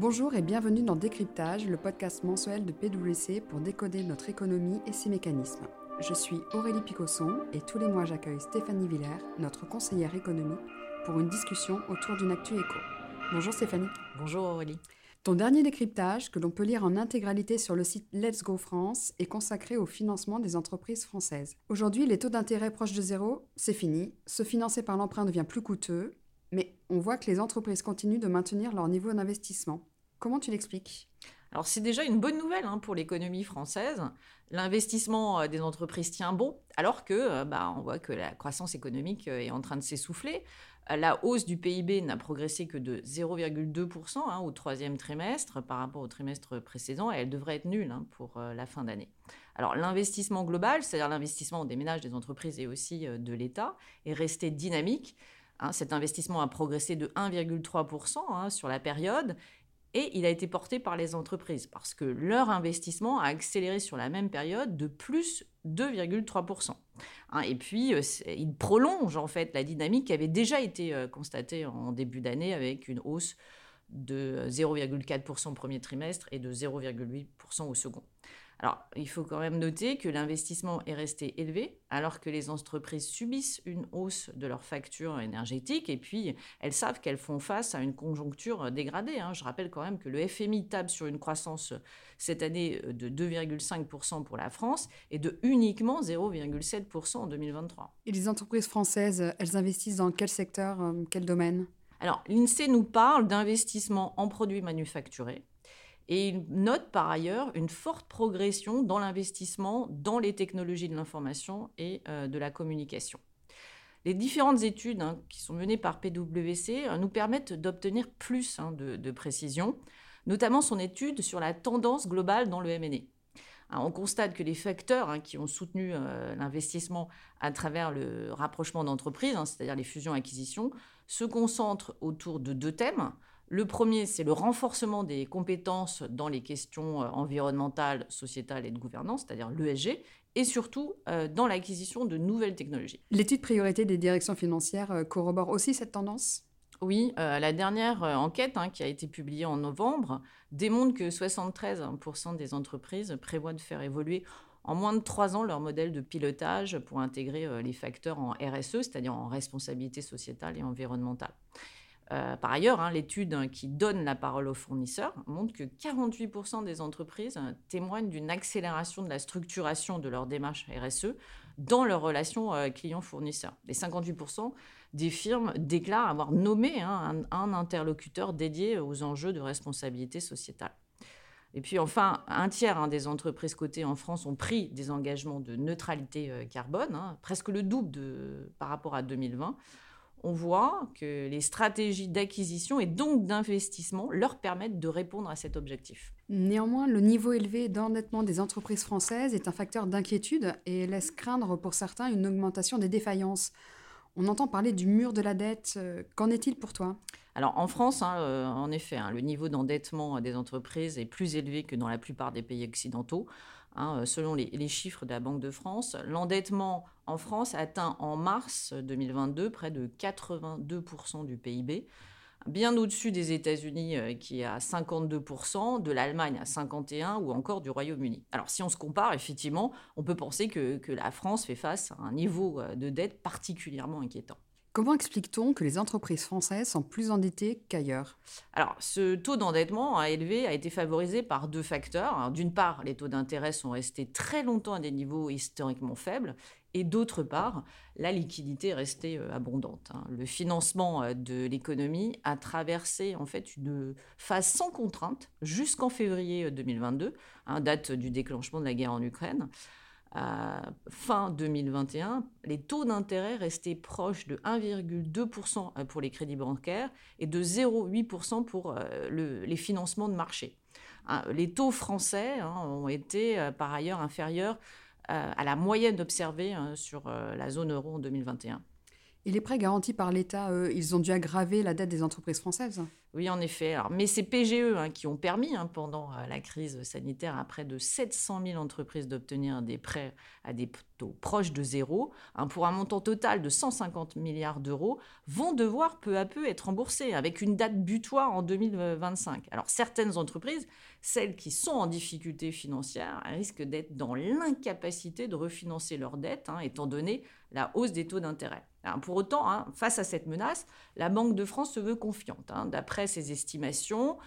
Bonjour et bienvenue dans Décryptage, le podcast mensuel de PwC pour décoder notre économie et ses mécanismes. Je suis Aurélie Picosson et tous les mois j'accueille Stéphanie Villers, notre conseillère économie, pour une discussion autour d'une actu éco. Bonjour Stéphanie. Bonjour Aurélie. Ton dernier décryptage, que l'on peut lire en intégralité sur le site Let's Go France, est consacré au financement des entreprises françaises. Aujourd'hui, les taux d'intérêt proches de zéro, c'est fini. Se financer par l'emprunt devient plus coûteux, on voit que les entreprises continuent de maintenir leur niveau d'investissement. Comment tu l'expliques? Alors c'est déjà une bonne nouvelle hein, pour l'économie française. L'investissement euh, des entreprises tient bon, alors que euh, bah, on voit que la croissance économique euh, est en train de s'essouffler. La hausse du PIB n'a progressé que de 0,2% hein, au troisième trimestre par rapport au trimestre précédent et elle devrait être nulle hein, pour la fin d'année. Alors l'investissement global, c'est-à-dire l'investissement des ménages, des entreprises et aussi de l'État, est resté dynamique. Cet investissement a progressé de 1,3% sur la période et il a été porté par les entreprises parce que leur investissement a accéléré sur la même période de plus 2,3%. Hein, et puis, euh, il prolonge en fait la dynamique qui avait déjà été euh, constatée en début d'année avec une hausse de 0,4% au premier trimestre et de 0,8% au second. Alors, il faut quand même noter que l'investissement est resté élevé alors que les entreprises subissent une hausse de leurs factures énergétiques et puis elles savent qu'elles font face à une conjoncture dégradée. Hein. Je rappelle quand même que le FMI table sur une croissance cette année de 2,5% pour la France et de uniquement 0,7% en 2023. Et les entreprises françaises, elles investissent dans quel secteur, euh, quel domaine? Alors, l'INSEE nous parle d'investissement en produits manufacturés, et il note par ailleurs une forte progression dans l'investissement dans les technologies de l'information et euh, de la communication. Les différentes études hein, qui sont menées par PwC euh, nous permettent d'obtenir plus hein, de, précision, notamment son étude sur la tendance globale dans le MNE. Hein, on constate que les facteurs qui ont soutenu euh, l'investissement à travers le rapprochement d'entreprises, c'est-à-dire les fusions-acquisitions, se concentrent autour de deux thèmes. Le premier, c'est le renforcement des compétences dans les questions euh, environnementales, sociétales et de gouvernance, c'est-à-dire l'ESG, et surtout euh, dans l'acquisition de nouvelles technologies. L'étude priorité des directions financières euh, corrobore aussi cette tendance? Oui, la dernière enquête hein, qui a été publiée en novembre démontre que 73% des entreprises prévoient de faire évoluer en moins de trois ans leur modèle de pilotage pour intégrer les facteurs en RSE, c'est-à-dire en responsabilité sociétale et environnementale. Euh, par ailleurs, hein, l'étude hein, qui donne la parole aux fournisseurs montre que 48% des entreprises hein, témoignent d'une accélération de la structuration de leur démarche RSE dans leurs relations euh, clients-fournisseurs. Les 58% des firmes déclarent avoir nommé un, interlocuteur dédié aux enjeux de responsabilité sociétale. Et puis enfin, un tiers des entreprises cotées en France ont pris des engagements de neutralité euh, carbone, presque le double par rapport à 2020 on voit que les stratégies d'acquisition et donc d'investissement leur permettent de répondre à cet objectif. Néanmoins, le niveau élevé d'endettement des entreprises françaises est un facteur d'inquiétude et laisse craindre pour certains une augmentation des défaillances. On entend parler du mur de la dette. Qu'en est-il pour toi? Alors en France, hein, euh, en effet, hein, le niveau d'endettement des entreprises est plus élevé que dans la plupart des pays occidentaux. Hein, euh, selon les, chiffres de la Banque de France, l'endettement en France atteint en mars 2022 près de 82% du PIB, bien au-dessus des États-Unis euh, qui est à 52%, de l'Allemagne à 51% ou encore du Royaume-Uni. Alors si on se compare, effectivement, on peut penser que la France fait face à un niveau euh, de dette particulièrement inquiétant. Comment explique-t-on que les entreprises françaises sont plus endettées qu'ailleurs? Ce taux d'endettement élevé a été favorisé par deux facteurs. D'une part, les taux d'intérêt sont restés très longtemps à des niveaux historiquement faibles, et d'autre part, la liquidité est restée euh, abondante. Hein. Le financement euh, de l'économie a traversé en fait une phase sans contrainte jusqu'en février 2022, euh, hein, date du déclenchement de la guerre en Ukraine fin 2021, les taux d'intérêt restaient proches de 1,2% euh, pour les crédits bancaires et de 0,8% pour euh, les financements de marché. Hein, les taux français hein, ont été euh, par ailleurs inférieurs à la moyenne observée hein, sur la zone euro en 2021. Et les prêts garantis par l'État, ils ont dû aggraver la dette des entreprises françaises Oui, en effet. Alors, mais ces PGE hein, qui ont permis, hein, pendant euh, la crise sanitaire, à près de 700 000 entreprises d'obtenir des prêts à des taux proches de zéro, hein, pour un montant total de 150 milliards d'euros, vont devoir peu à peu être remboursés, avec une date butoir en 2025. Alors, certaines entreprises, celles qui sont en difficulté financière, risquent d'être dans l'incapacité de refinancer leurs dettes, étant donné la hausse des taux d'intérêt. Pour autant, hein, face à cette menace, la Banque de France se veut confiante. Hein. D'après ses estimations,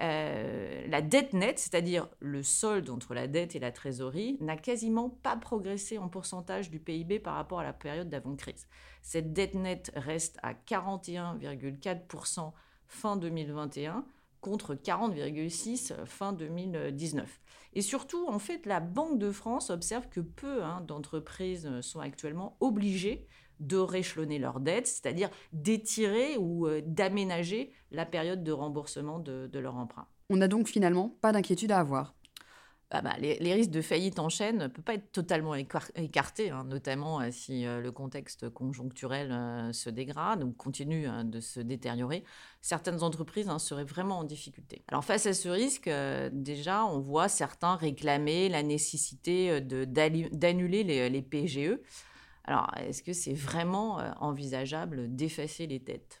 euh, la dette nette, c'est-à-dire le solde entre la dette et la trésorerie, n'a quasiment pas progressé en pourcentage du PIB par rapport à la période d'avant-crise. Cette dette nette reste à 41,4% fin 2021 contre 40,6 fin 2019. Et surtout, en fait, la Banque de France observe que peu hein, d'entreprises sont actuellement obligées de réchelonner leurs dettes, c'est-à-dire d'étirer ou euh, d'aménager la période de remboursement de, de leur emprunt. On n'a donc finalement pas d'inquiétude à avoir. Ah bah, les, risques de faillite en chaîne ne peuvent pas être totalement écartés, hein, notamment euh, si euh, le contexte conjoncturel se dégrade ou continue hein, de se détériorer. Certaines entreprises hein, seraient vraiment en difficulté. Alors face à ce risque, déjà, on voit certains réclamer la nécessité d'annuler les, les PGE. Alors, est-ce que c'est vraiment euh, envisageable d'effacer les dettes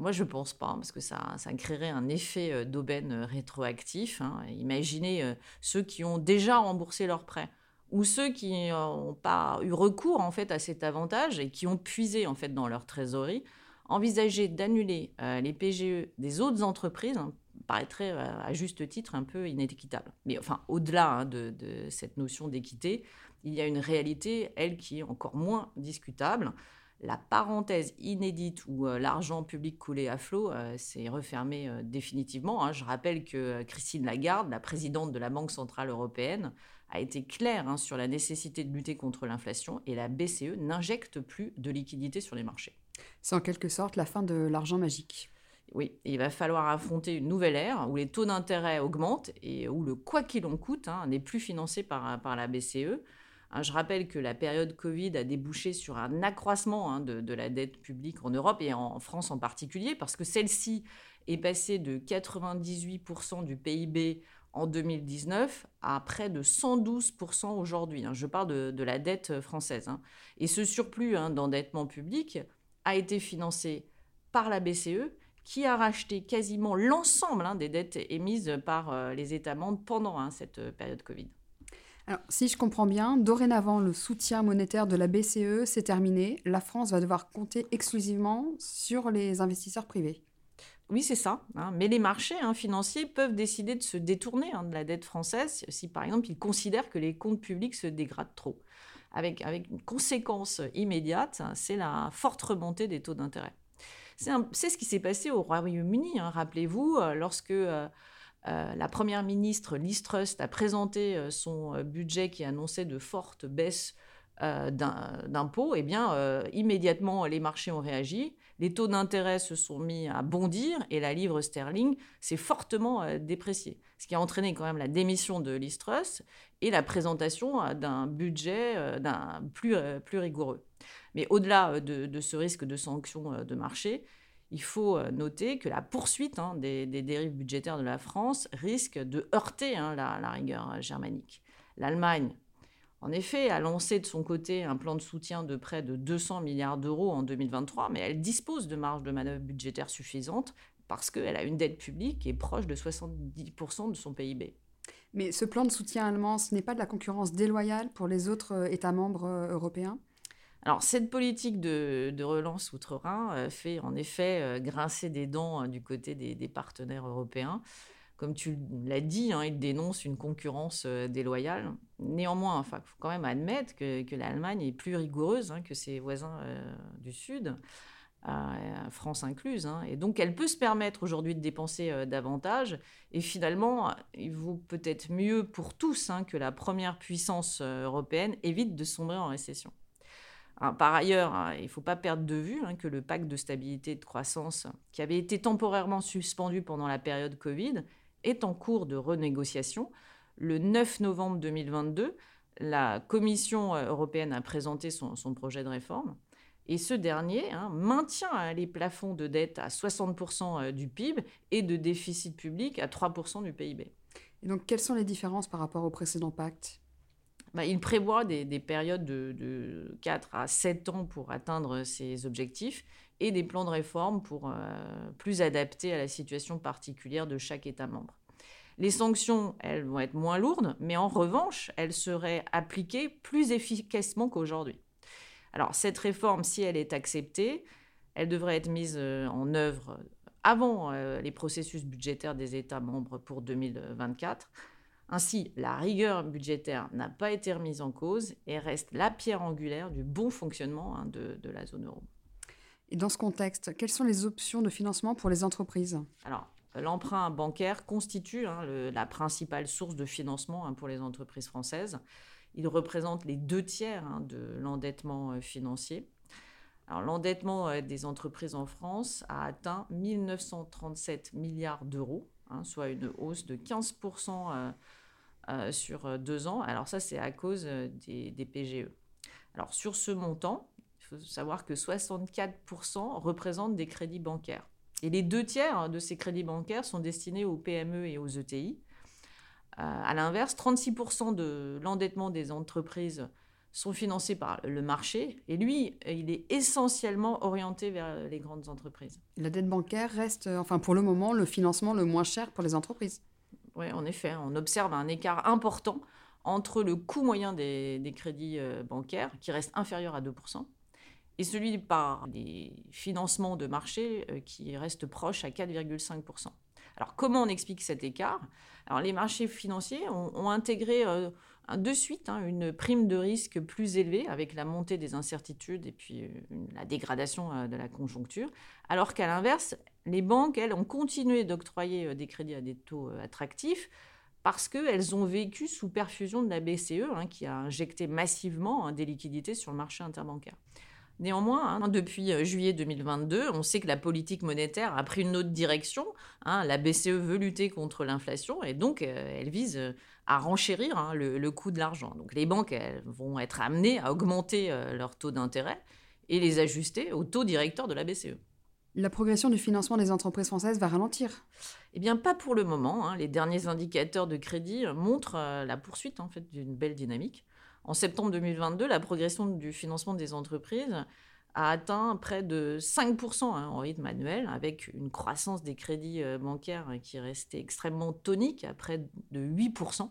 moi, je ne pense pas, parce que ça, créerait un effet euh, d'aubaine euh, rétroactif. Hein. Imaginez ceux qui ont déjà remboursé leurs prêts ou ceux qui n'ont pas eu recours en fait à cet avantage et qui ont puisé en fait dans leur trésorerie. Envisager d'annuler les PGE des autres entreprises hein, paraîtrait à juste titre un peu inéquitable. Mais enfin, au-delà hein, de, cette notion d'équité, il y a une réalité, elle, qui est encore moins discutable. La parenthèse inédite où euh, l'argent public coulait à flot euh, s'est refermée euh, définitivement. Hein. Je rappelle que Christine Lagarde, la présidente de la Banque centrale européenne, a été claire hein, sur la nécessité de lutter contre l'inflation et la BCE n'injecte plus de liquidités sur les marchés. C'est en quelque sorte la fin de l'argent magique. Oui, il va falloir affronter une nouvelle ère où les taux d'intérêt augmentent et où le quoi qu'il en coûte hein, n'est plus financé par, par la BCE. Hein, je rappelle que la période Covid a débouché sur un accroissement hein, de, la dette publique en Europe et en France en particulier, parce que celle-ci est passée de 98% du PIB en 2019 à près de 112% aujourd'hui. Hein. Je parle de, la dette française. Et ce surplus d'endettement public a été financé par la BCE, qui a racheté quasiment l'ensemble des dettes émises par euh, les États membres pendant cette période Covid. Alors, si je comprends bien, dorénavant, le soutien monétaire de la BCE, s'est terminé. La France va devoir compter exclusivement sur les investisseurs privés. Oui, c'est ça. Hein. Mais les marchés hein, financiers peuvent décider de se détourner hein, de la dette française si, par exemple, ils considèrent que les comptes publics se dégradent trop. Avec, avec une conséquence immédiate, c'est la forte remontée des taux d'intérêt. C'est ce qui s'est passé au Royaume-Uni, rappelez-vous, euh, lorsque... Euh, euh, la première ministre Liz Truss a présenté euh, son euh, budget qui annonçait de fortes baisses d'impôts, eh bien, immédiatement, les marchés ont réagi. Les taux d'intérêt se sont mis à bondir et la livre sterling s'est fortement dépréciée. Ce qui a entraîné quand même la démission de Liz Truss et la présentation d'un budget plus, plus rigoureux. Mais au-delà de, ce risque de sanctions de marché, il faut euh, noter que la poursuite hein, des, dérives budgétaires de la France risque de heurter hein, la, rigueur euh, germanique. L'Allemagne, en effet, a lancé de son côté un plan de soutien de près de 200 milliards d'euros en 2023, mais elle dispose de marge de manœuvre budgétaire suffisante parce qu'elle a une dette publique qui est proche de 70% de son PIB. Mais ce plan de soutien allemand, ce n'est pas de la concurrence déloyale pour les autres euh, États membres européens? Alors, cette politique de, relance outre-Rhin euh, fait en effet euh, grincer des dents hein, du côté des, partenaires européens. Comme tu l'as dit, hein, il dénonce une concurrence euh, déloyale. Néanmoins, il faut quand même admettre que, l'Allemagne est plus rigoureuse hein, que ses voisins du Sud. France incluse. Et donc, elle peut se permettre aujourd'hui de dépenser davantage. Et finalement, il vaut peut-être mieux pour tous que la première puissance européenne évite de sombrer en récession. Hein, par ailleurs, hein, il ne faut pas perdre de vue hein, que le pacte de stabilité et de croissance, qui avait été temporairement suspendu pendant la période Covid, est en cours de renégociation. Le 9 novembre 2022, la Commission européenne a présenté son, projet de réforme. Et ce dernier maintient les plafonds de dette à 60% du PIB et de déficit public à 3% du PIB. Et donc, quelles sont les différences par rapport au précédent pacte? Bah, il prévoit des, périodes de, 4 à 7 ans pour atteindre ces objectifs et des plans de réforme pour euh, plus adapter à la situation particulière de chaque État membre. Les sanctions, elles vont être moins lourdes, mais en revanche, elles seraient appliquées plus efficacement qu'aujourd'hui. Alors cette réforme, si elle est acceptée, elle devrait être mise euh, en œuvre avant euh, les processus budgétaires des États membres pour 2024. Ainsi, la rigueur budgétaire n'a pas été remise en cause et reste la pierre angulaire du bon fonctionnement hein, de, la zone euro. Et dans ce contexte, quelles sont les options de financement pour les entreprises? Alors, l'emprunt bancaire constitue hein, la principale source de financement hein, pour les entreprises françaises. Il représente les deux tiers de l'endettement euh, financier. Alors, l'endettement euh, des entreprises en France a atteint 1937 milliards d'euros Hein, soit une hausse de 15% euh, euh, sur deux ans. Alors ça, c'est à cause euh, des, PGE. Alors sur ce montant, il faut savoir que 64% représentent des crédits bancaires. Et les deux tiers de ces crédits bancaires sont destinés aux PME et aux ETI. à l'inverse, 36% de l'endettement des entreprises sont financés par le marché. Et lui, il est essentiellement orienté vers les grandes entreprises. La dette bancaire reste, enfin pour le moment, le financement le moins cher pour les entreprises. Oui, en effet, on observe un écart important entre le coût moyen des, crédits euh, bancaires, qui reste inférieur à 2%, et celui par les financements de marché, euh, qui reste proche à 4,5%. Alors comment on explique cet écart? Alors les marchés financiers ont, intégré... Euh, de suite hein, une prime de risque plus élevée avec la montée des incertitudes et puis euh, la dégradation euh, de la conjoncture, alors qu'à l'inverse, les banques, elles, ont continué d'octroyer euh, des crédits à des taux attractifs parce qu'elles ont vécu sous perfusion de la BCE, hein, qui a injecté massivement hein, des liquidités sur le marché interbancaire. Néanmoins, hein, depuis euh, juillet 2022, on sait que la politique monétaire a pris une autre direction. Hein. la BCE veut lutter contre l'inflation et donc euh, elle vise euh, à renchérir hein, le, coût de l'argent. Donc les banques vont être amenées à augmenter leur taux d'intérêt et les ajuster au taux directeur de la BCE. La progression du financement des entreprises françaises va ralentir Eh bien, pas pour le moment. Les derniers indicateurs de crédit montrent la poursuite en fait, d'une belle dynamique. En septembre 2022, la progression du financement des entreprises a atteint près de 5% hein, en rythme annuel, avec une croissance des crédits euh, bancaires qui restait extrêmement tonique, à près de 8%.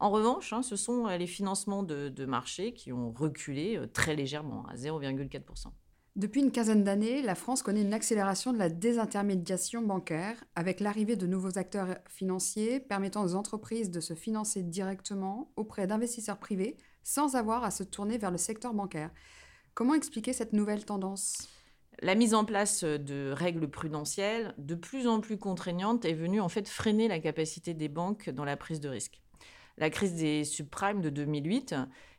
En revanche, hein, ce sont euh, les financements de, marché qui ont reculé euh, très légèrement, à 0,4%. Depuis une quinzaine d'années, la France connaît une accélération de la désintermédiation bancaire, avec l'arrivée de nouveaux acteurs financiers permettant aux entreprises de se financer directement auprès d'investisseurs privés sans avoir à se tourner vers le secteur bancaire. Comment expliquer cette nouvelle tendance? La mise en place de règles prudentielles de plus en plus contraignantes est venue en fait freiner la capacité des banques dans la prise de risque. La crise des subprimes de 2008,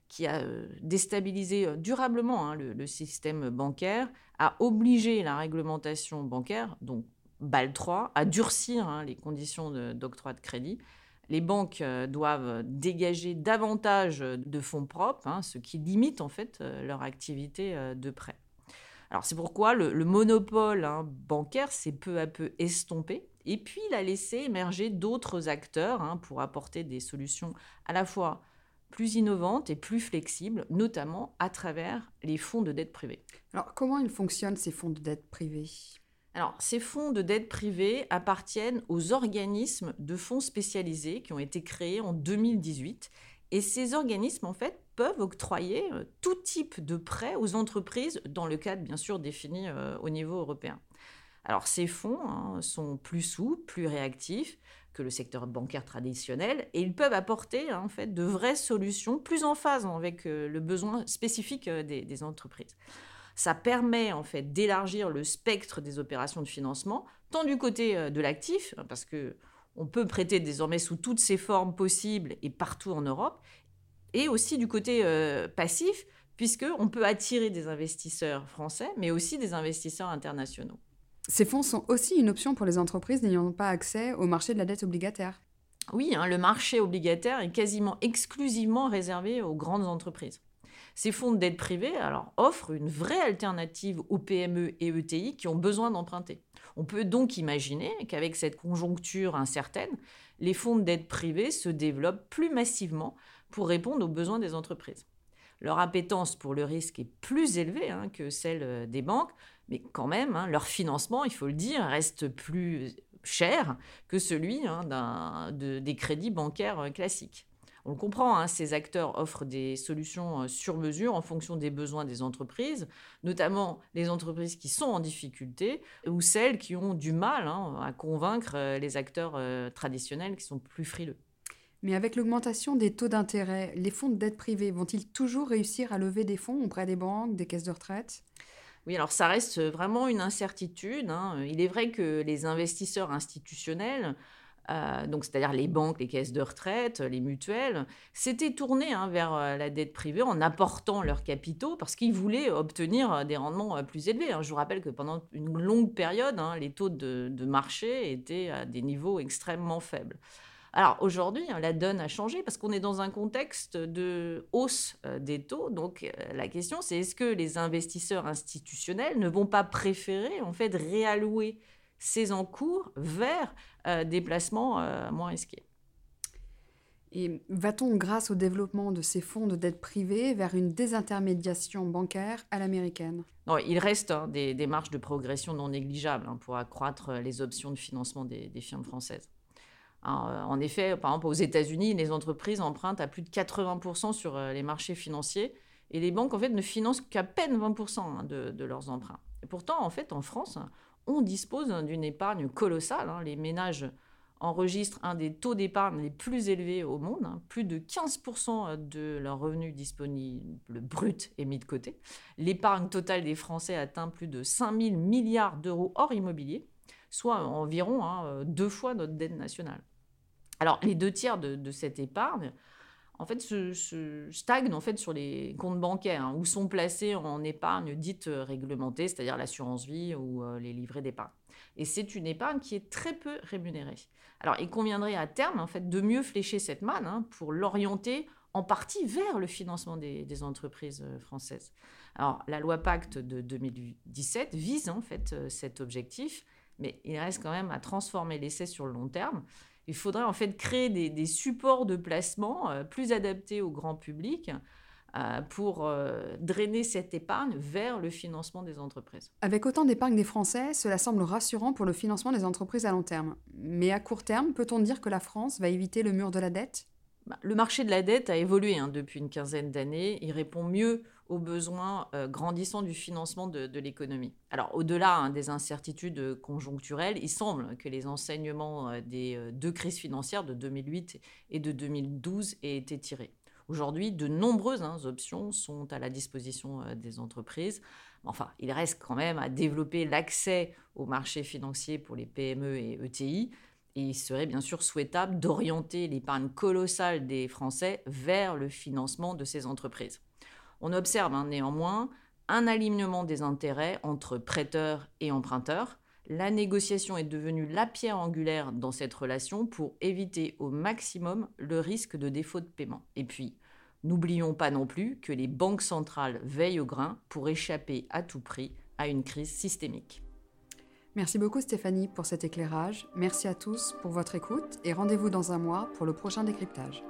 qui a euh, déstabilisé euh, durablement hein, le, système bancaire, a obligé la réglementation bancaire, donc BAL 3, à durcir hein, les conditions d'octroi de crédit les banques euh, doivent dégager davantage de fonds propres, hein, ce qui limite en fait euh, leur activité euh, de prêt. Alors c'est pourquoi le, monopole hein, bancaire s'est peu à peu estompé et puis il a laissé émerger d'autres acteurs hein, pour apporter des solutions à la fois plus innovantes et plus flexibles, notamment à travers les fonds de dette privée. Alors comment ils fonctionnent ces fonds de dette privée? Ces fonds de dette privée appartiennent aux organismes de fonds spécialisés qui ont été créés en 2018. Et ces organismes, en fait, peuvent octroyer euh, tout type de prêts aux entreprises dans le cadre, bien sûr, défini euh, au niveau européen. Ces fonds hein, sont plus souples, plus réactifs que le secteur bancaire traditionnel et ils peuvent apporter, en fait, de vraies solutions plus en phase avec euh, le besoin spécifique des entreprises. Ça permet en fait d'élargir le spectre des opérations de financement, tant du côté euh, de l'actif, hein, parce que on peut prêter désormais sous toutes ses formes possibles et partout en Europe, et aussi du côté euh, passif, puisqu'on peut attirer des investisseurs français, mais aussi des investisseurs internationaux. Ces fonds sont aussi une option pour les entreprises n'ayant pas accès au marché de la dette obligataire. Oui, hein, le marché obligataire est quasiment exclusivement réservé aux grandes entreprises. Ces fonds de dette privée alors, offrent une vraie alternative aux PME et ETI qui ont besoin d'emprunter. On peut donc imaginer qu'avec cette conjoncture incertaine, les fonds de dette privée se développent plus massivement pour répondre aux besoins des entreprises. Leur appétence pour le risque est plus élevée hein, que celle euh, des banques, mais quand même, hein, leur financement, il faut le dire, reste plus cher que celui hein, des crédits bancaires euh, classiques. On le comprend, hein, ces acteurs offrent des solutions euh, sur mesure en fonction des besoins des entreprises, notamment les entreprises qui sont en difficulté ou celles qui ont du mal hein, à convaincre euh, les acteurs euh, traditionnels qui sont plus frileux. Mais avec l'augmentation des taux d'intérêt, les fonds de dette privée vont-ils toujours réussir à lever des fonds auprès des banques, des caisses de retraite? Oui, alors ça reste vraiment une incertitude. Hein. Il est vrai que les investisseurs institutionnels euh, donc c'est-à-dire les banques, les caisses de retraite, les mutuelles, s'étaient tournés hein, vers euh, la dette privée en apportant leurs capitaux parce qu'ils voulaient obtenir euh, des rendements plus élevés. Hein. Je vous rappelle que pendant une longue période, hein, les taux de, marché étaient à des niveaux extrêmement faibles. Alors aujourd'hui, la donne a changé parce qu'on est dans un contexte de hausse des taux. Donc la question, c'est est-ce que les investisseurs institutionnels ne vont pas préférer en fait réallouer ces encours vers euh, des placements euh, moins risqués. Et va-t-on, grâce au développement de ces fonds de dette privée, vers une désintermédiation bancaire à l'américaine? Non, il reste hein, des, marges de progression non négligeables hein, pour accroître les options de financement des, firmes françaises. Euh, en effet, par exemple, aux États-Unis, les entreprises empruntent à plus de 80% sur les marchés financiers et les banques, en fait, ne financent qu'à peine 20% hein, de, de, leurs emprunts. Et pourtant, en fait, en France, on dispose d'une épargne colossale. Hein. Les ménages enregistrent un des taux d'épargne les plus élevés au monde. Hein. Plus de 15% de leurs revenus disponibles bruts est mis de côté. L'épargne totale des Français atteint plus de 5 000 milliards d'euros hors immobilier, soit environ hein, deux fois notre dette nationale. Alors, les deux tiers de cette épargne en fait, se, stagnent en fait sur les comptes bancaires hein, ou sont placés en épargne dite euh, réglementée, c'est-à-dire l'assurance vie ou euh, les livrets d'épargne. Et c'est une épargne qui est très peu rémunérée. Alors, il conviendrait à terme en fait de mieux flécher cette manne hein, pour l'orienter en partie vers le financement des, entreprises euh, françaises. Alors, la loi Pacte de 2017 vise en fait cet objectif, mais il reste quand même à transformer l'essai sur le long terme il faudrait en fait créer des, supports de placement euh, plus adaptés au grand public euh, pour euh, drainer cette épargne vers le financement des entreprises. Avec autant d'épargne des Français, cela semble rassurant pour le financement des entreprises à long terme. Mais à court terme, peut-on dire que la France va éviter le mur de la dette? Bah, Le marché de la dette a évolué hein, depuis une quinzaine d'années. Il répond mieux aux besoins euh, grandissants du financement de, l'économie. Alors, au-delà hein, des incertitudes conjoncturelles, il semble que les enseignements euh, des euh, deux crises financières de 2008 et de 2012 aient été tirés. Aujourd'hui, de nombreuses hein, options sont à la disposition des entreprises. Enfin, il reste quand même à développer l'accès au marché financier pour les PME et ETI. Et il serait bien sûr souhaitable d'orienter l'épargne colossale des Français vers le financement de ces entreprises. On observe hein, néanmoins un alignement des intérêts entre prêteurs et emprunteurs. La négociation est devenue la pierre angulaire dans cette relation pour éviter au maximum le risque de défaut de paiement. Et puis, n'oublions pas non plus que les banques centrales veillent au grain pour échapper à tout prix à une crise systémique. Merci beaucoup Stéphanie pour cet éclairage. Merci à tous pour votre écoute et rendez-vous dans un mois pour le prochain décryptage.